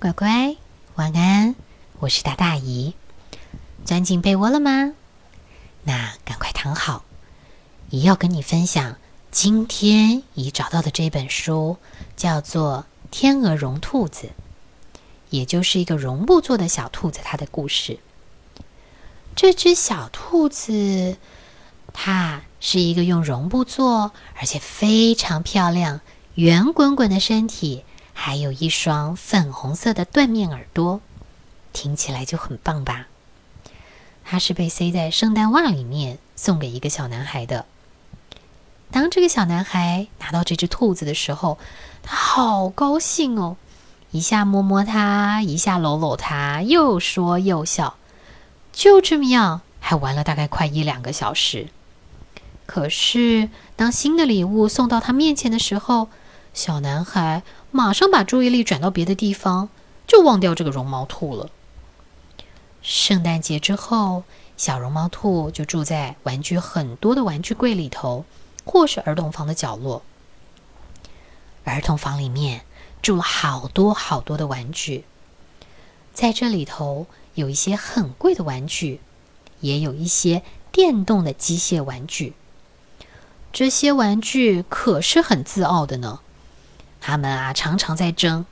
乖乖，晚安！我是大大姨，钻进被窝了吗？那赶快躺好。姨要跟你分享今天姨找到的这本书，叫做《天鹅绒兔子》，也就是一个绒布做的小兔子，它的故事。这只小兔子，它是一个用绒布做，而且非常漂亮、圆滚滚的身体。还有一双粉红色的缎面耳朵，听起来就很棒吧？它是被塞在圣诞袜里面送给一个小男孩的。当这个小男孩拿到这只兔子的时候，他好高兴哦！一下摸摸它，一下搂搂它，又说又笑，就这么样，还玩了大概快一两个小时。可是，当新的礼物送到他面前的时候，小男孩马上把注意力转到别的地方，就忘掉这个绒毛兔了。圣诞节之后，小绒毛兔就住在玩具很多的玩具柜里头，或是儿童房的角落。儿童房里面住了好多好多的玩具，在这里头有一些很贵的玩具，也有一些电动的机械玩具。这些玩具可是很自傲的呢。他们啊，常常在争，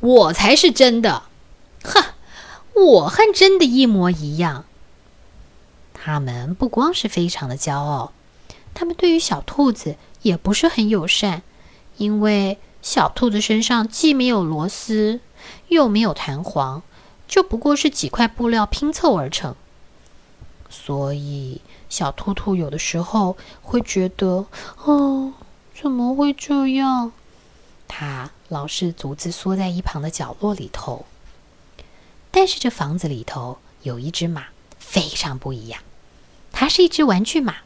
我才是真的，哼，我和真的一模一样。他们不光是非常的骄傲，他们对于小兔子也不是很友善，因为小兔子身上既没有螺丝，又没有弹簧，就不过是几块布料拼凑而成。所以小兔兔有的时候会觉得，哦，怎么会这样？他老是独自缩在一旁的角落里头。但是这房子里头有一只马，非常不一样。它是一只玩具马，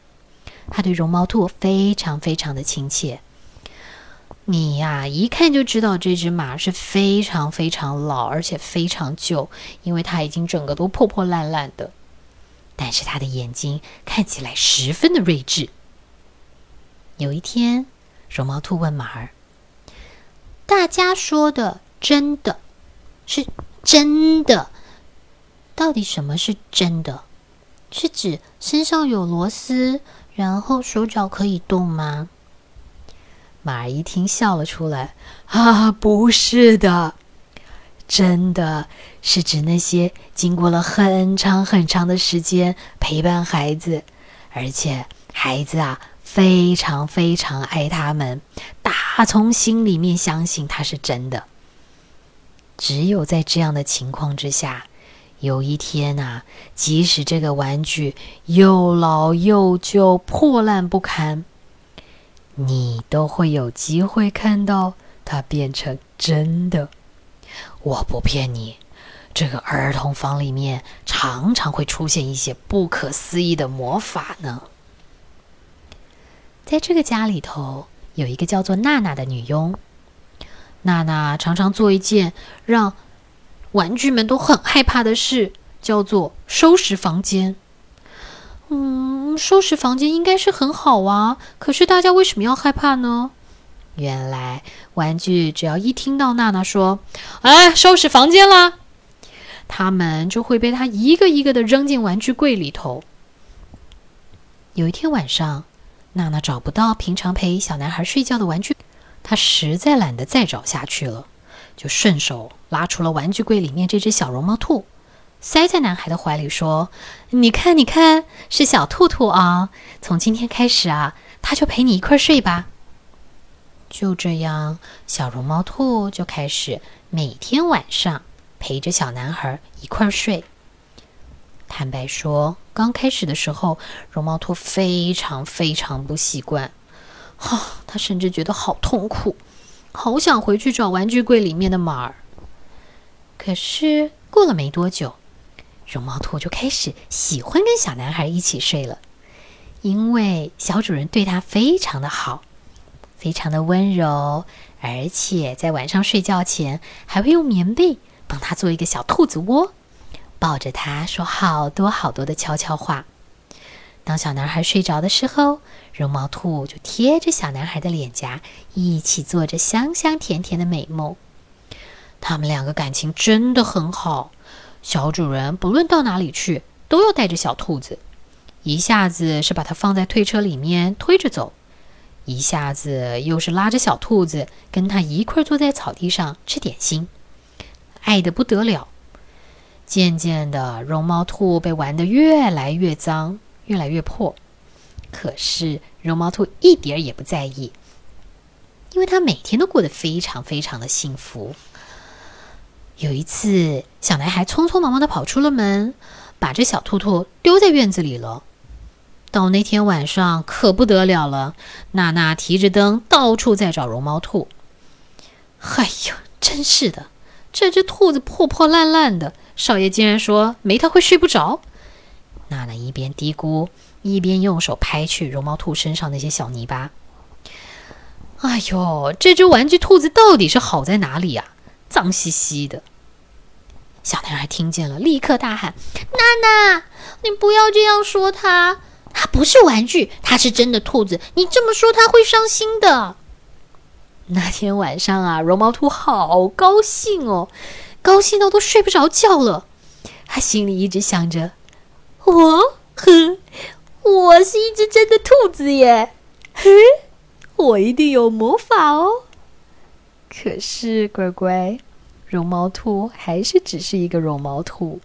它对绒毛兔非常非常的亲切。你呀，一看就知道这只马是非常非常老，而且非常旧，因为它已经整个都破破烂烂的。但是它的眼睛看起来十分的睿智。有一天，绒毛兔问马儿。大家说的真的是真的？到底什么是真的？是指身上有螺丝，然后手脚可以动吗？马儿一听笑了出来：“啊，不是的，真的是指那些经过了很长很长的时间陪伴孩子，而且孩子啊。”非常非常爱他们，打从心里面相信它是真的。只有在这样的情况之下，有一天呐，即使这个玩具又老又旧、破烂不堪，你都会有机会看到它变成真的。我不骗你，这个儿童房里面常常会出现一些不可思议的魔法呢。在这个家里头，有一个叫做娜娜的女佣。娜娜常常做一件让玩具们都很害怕的事，叫做收拾房间。嗯，收拾房间应该是很好啊，可是大家为什么要害怕呢？原来玩具只要一听到娜娜说“哎，收拾房间啦”，他们就会被她一个一个的扔进玩具柜里头。有一天晚上。娜娜找不到平常陪小男孩睡觉的玩具，她实在懒得再找下去了，就顺手拉出了玩具柜里面这只小绒毛兔，塞在男孩的怀里，说：“你看，你看，是小兔兔啊！从今天开始啊，它就陪你一块睡吧。”就这样，小绒毛兔就开始每天晚上陪着小男孩一块睡。坦白说，刚开始的时候，绒毛兔非常非常不习惯，哈，他甚至觉得好痛苦，好想回去找玩具柜里面的马儿。可是过了没多久，绒毛兔就开始喜欢跟小男孩一起睡了，因为小主人对它非常的好，非常的温柔，而且在晚上睡觉前还会用棉被帮他做一个小兔子窝。抱着他说好多好多的悄悄话。当小男孩睡着的时候，绒毛兔就贴着小男孩的脸颊，一起做着香香甜甜的美梦。他们两个感情真的很好。小主人不论到哪里去，都要带着小兔子，一下子是把它放在推车里面推着走，一下子又是拉着小兔子跟它一块坐在草地上吃点心，爱得不得了。渐渐的，绒毛兔被玩得越来越脏，越来越破。可是绒毛兔一点儿也不在意，因为它每天都过得非常非常的幸福。有一次，小男孩匆匆忙忙的跑出了门，把这小兔兔丢在院子里了。到那天晚上，可不得了了，娜娜提着灯到处在找绒毛兔。哎呦，真是的，这只兔子破破烂烂的。少爷竟然说没它会睡不着。娜娜一边嘀咕，一边用手拍去绒毛兔身上那些小泥巴。哎呦，这只玩具兔子到底是好在哪里呀？脏兮兮的。小男孩听见了，立刻大喊：“娜娜，你不要这样说它，它不是玩具，它是真的兔子。你这么说，它会伤心的。”那天晚上啊，绒毛兔好高兴哦。高兴到都睡不着觉了，他心里一直想着：“我，哼，我是一只真的兔子耶，哼，我一定有魔法哦。”可是，乖乖，绒毛兔还是只是一个绒毛兔。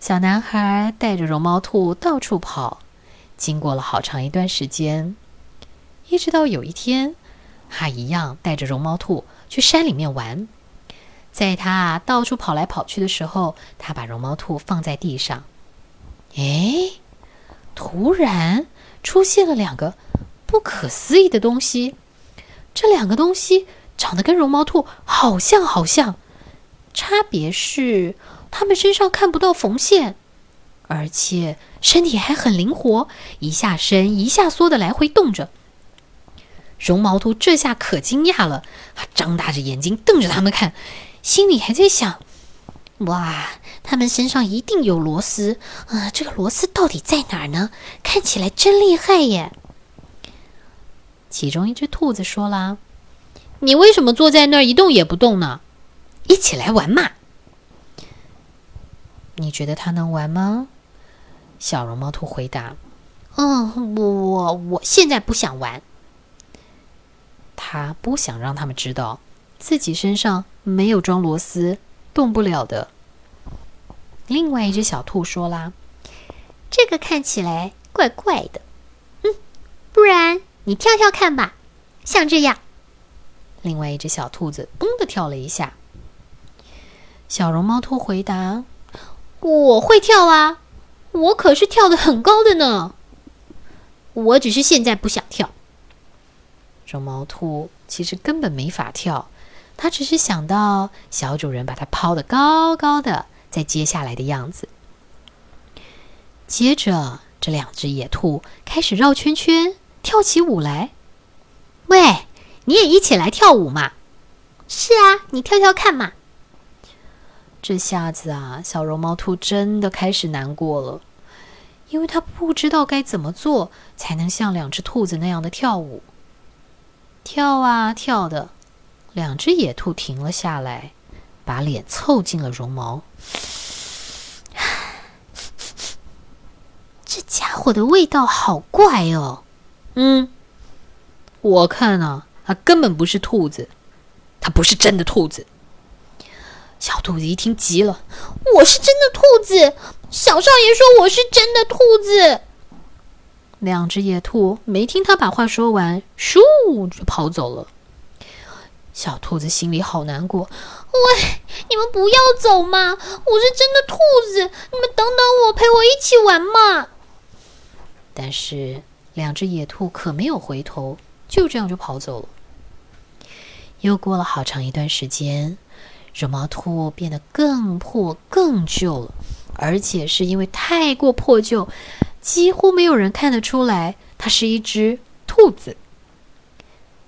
小男孩带着绒毛兔到处跑，经过了好长一段时间，一直到有一天，他一样带着绒毛兔去山里面玩。在他到处跑来跑去的时候，他把绒毛兔放在地上。哎，突然出现了两个不可思议的东西。这两个东西长得跟绒毛兔好像，好像。差别是，它们身上看不到缝线，而且身体还很灵活，一下伸一下缩的来回动着。绒毛兔这下可惊讶了，它张大着眼睛瞪着他们看。心里还在想：“哇，他们身上一定有螺丝啊！这个螺丝到底在哪儿呢？看起来真厉害耶！”其中一只兔子说啦：“你为什么坐在那儿一动也不动呢？一起来玩嘛！”你觉得它能玩吗？小绒毛兔回答：“嗯，我我现在不想玩。”他不想让他们知道。自己身上没有装螺丝，动不了的。另外一只小兔说啦：“这个看起来怪怪的，嗯，不然你跳跳看吧，像这样。”另外一只小兔子“嘣”的跳了一下。小绒毛兔回答：“我会跳啊，我可是跳的很高的呢。我只是现在不想跳。”绒毛兔其实根本没法跳。他只是想到小主人把它抛得高高的，在接下来的样子。接着，这两只野兔开始绕圈圈，跳起舞来。喂，你也一起来跳舞嘛？是啊，你跳跳看嘛。这下子啊，小绒毛兔真的开始难过了，因为它不知道该怎么做才能像两只兔子那样的跳舞。跳啊跳的。两只野兔停了下来，把脸凑近了绒毛。这家伙的味道好怪哦。嗯，我看呢，它根本不是兔子，它不是真的兔子。小兔子一听急了：“我是真的兔子！小少爷说我是真的兔子。”两只野兔没听他把话说完，咻就跑走了。小兔子心里好难过。喂，你们不要走嘛！我是真的兔子，你们等等我，陪我一起玩嘛！但是两只野兔可没有回头，就这样就跑走了。又过了好长一段时间，绒毛兔变得更破、更旧了，而且是因为太过破旧，几乎没有人看得出来它是一只兔子。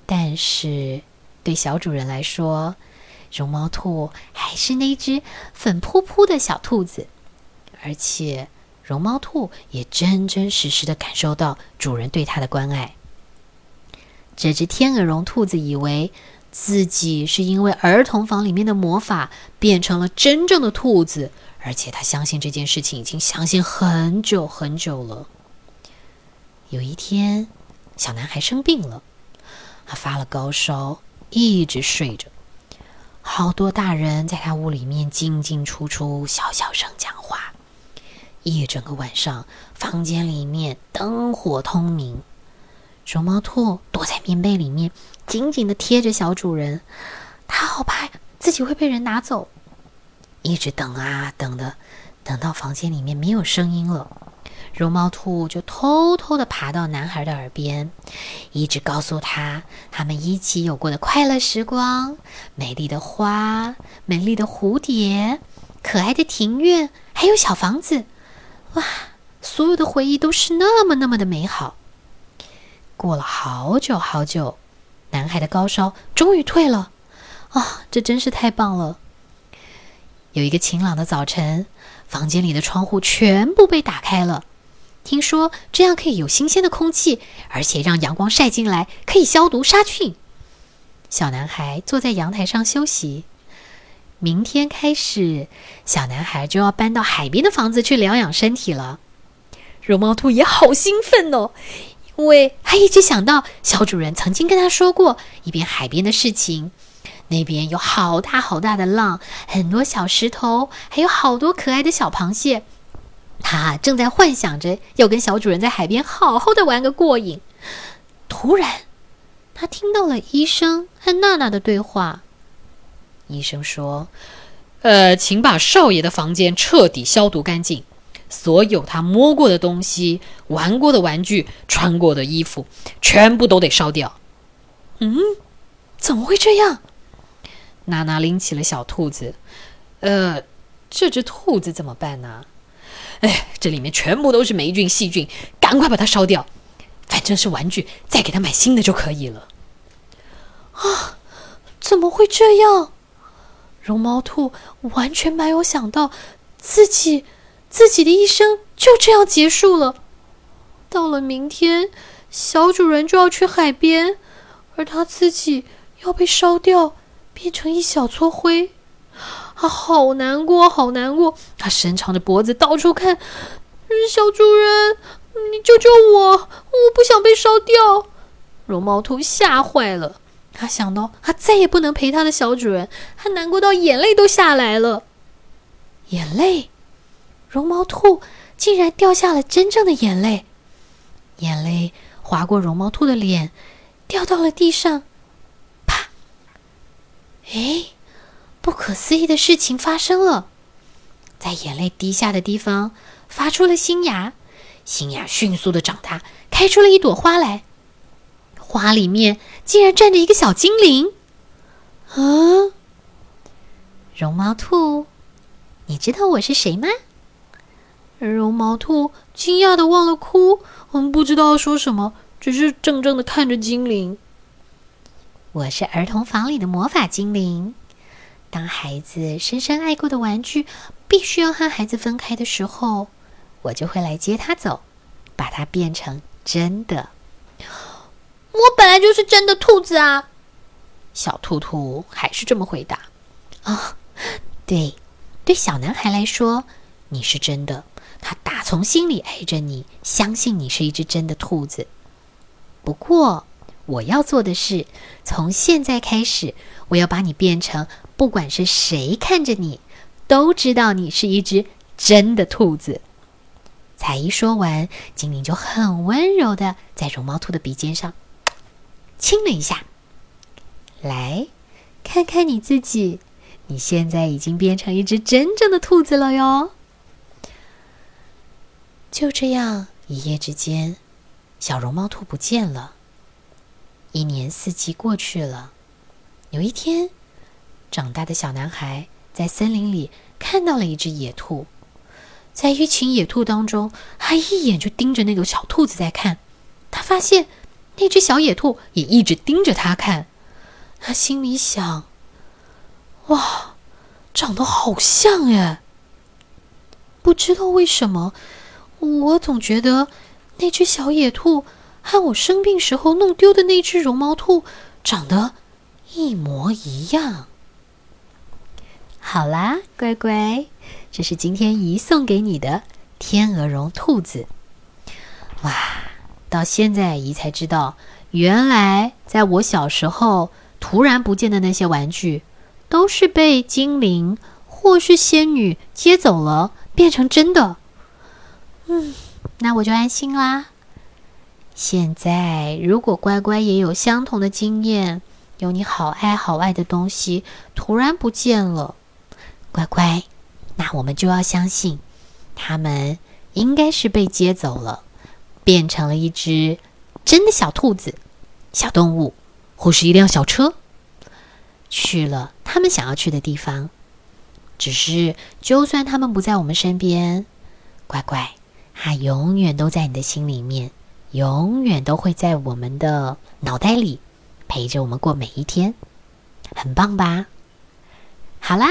但是。对小主人来说，绒毛兔还是那只粉扑扑的小兔子，而且绒毛兔也真真实实的感受到主人对它的关爱。这只天鹅绒兔子以为自己是因为儿童房里面的魔法变成了真正的兔子，而且他相信这件事情已经相信很久很久了。有一天，小男孩生病了，他发了高烧，一直睡着。好多大人在他屋里面进进出出，小小声讲话。一整个晚上，房间里面灯火通明。绒毛兔躲在棉被里面，紧紧的贴着小主人，它好怕自己会被人拿走。一直等啊等的，等到房间里面没有声音了，绒毛兔就偷偷的爬到男孩的耳边，一直告诉他他们一起有过的快乐时光、美丽的花、美丽的蝴蝶、可爱的庭院，还有小房子。哇，所有的回忆都是那么那么的美好。过了好久好久，男孩的高烧终于退了。啊，这真是太棒了！有一个晴朗的早晨，房间里的窗户全部被打开了。听说这样可以有新鲜的空气，而且让阳光晒进来可以消毒杀菌。小男孩坐在阳台上休息。明天开始，小男孩就要搬到海边的房子去疗养身体了。绒毛兔也好兴奋哦。因为他一直想到小主人曾经跟他说过一遍海边的事情，那边有好大好大的浪，很多小石头，还有好多可爱的小螃蟹。他正在幻想着要跟小主人在海边好好的玩个过瘾。突然，他听到了医生和娜娜的对话。医生说：“呃，请把少爷的房间彻底消毒干净。”所有他摸过的东西、玩过的玩具、穿过的衣服，全部都得烧掉。嗯，怎么会这样？娜娜拎起了小兔子。呃，这只兔子怎么办呢？哎，这里面全部都是霉菌、细菌，赶快把它烧掉。反正是玩具，再给它买新的就可以了。啊，怎么会这样？绒毛兔完全没有想到自己。自己的一生就这样结束了。到了明天，小主人就要去海边，而他自己要被烧掉，变成一小撮灰。他好难过，好难过。他伸长着脖子到处看，小主人，你救救我！我不想被烧掉。绒毛兔吓坏了，他想到他再也不能陪他的小主人，他难过到眼泪都下来了。眼泪。绒毛兔竟然掉下了真正的眼泪，眼泪划过绒毛兔的脸，掉到了地上。哎，不可思议的事情发生了，在眼泪滴下的地方发出了新芽，新芽迅速的长大，开出了一朵花来。花里面竟然站着一个小精灵。啊！绒毛兔，你知道我是谁吗？绒毛兔惊讶的忘了哭，嗯，不知道说什么，只是怔怔的看着精灵。我是儿童房里的魔法精灵。当孩子深深爱过的玩具必须要和孩子分开的时候，我就会来接他走，把它变成真的。我本来就是真的兔子啊！小兔兔还是这么回答。啊，对，对小男孩来说，你是真的。他打从心里爱着你，相信你是一只真的兔子。不过，我要做的是，从现在开始，我要把你变成，不管是谁看着你，都知道你是一只真的兔子。才一说完，精灵就很温柔的在绒毛兔的鼻尖上 亲了一下。来，看看你自己，你现在已经变成一只真正的兔子了哟。就这样，一夜之间，小绒毛兔不见了。一年四季过去了，有一天，长大的小男孩在森林里看到了一只野兔，在一群野兔当中，他一眼就盯着那个小兔子在看。他发现那只小野兔也一直盯着他看。他心里想：“哇，长得好像耶！”不知道为什么。我总觉得那只小野兔和我生病时候弄丢的那只绒毛兔长得一模一样。好啦，乖乖，这是今天姨送给你的天鹅绒兔子。哇，到现在姨才知道，原来在我小时候突然不见的那些玩具，都是被精灵或是仙女接走了，变成真的。嗯，那我就安心啦。现在，如果乖乖也有相同的经验，有你好爱好爱的东西突然不见了，乖乖，那我们就要相信，他们应该是被接走了，变成了一只真的小兔子、小动物，或是一辆小车，去了他们想要去的地方。只是，就算他们不在我们身边，乖乖。它永远都在你的心里面，永远都会在我们的脑袋里陪着我们过每一天，很棒吧？好啦，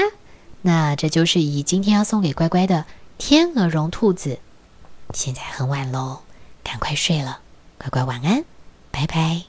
那这就是以今天要送给乖乖的天鹅绒兔子。现在很晚喽，赶快睡了，乖乖晚安，拜拜。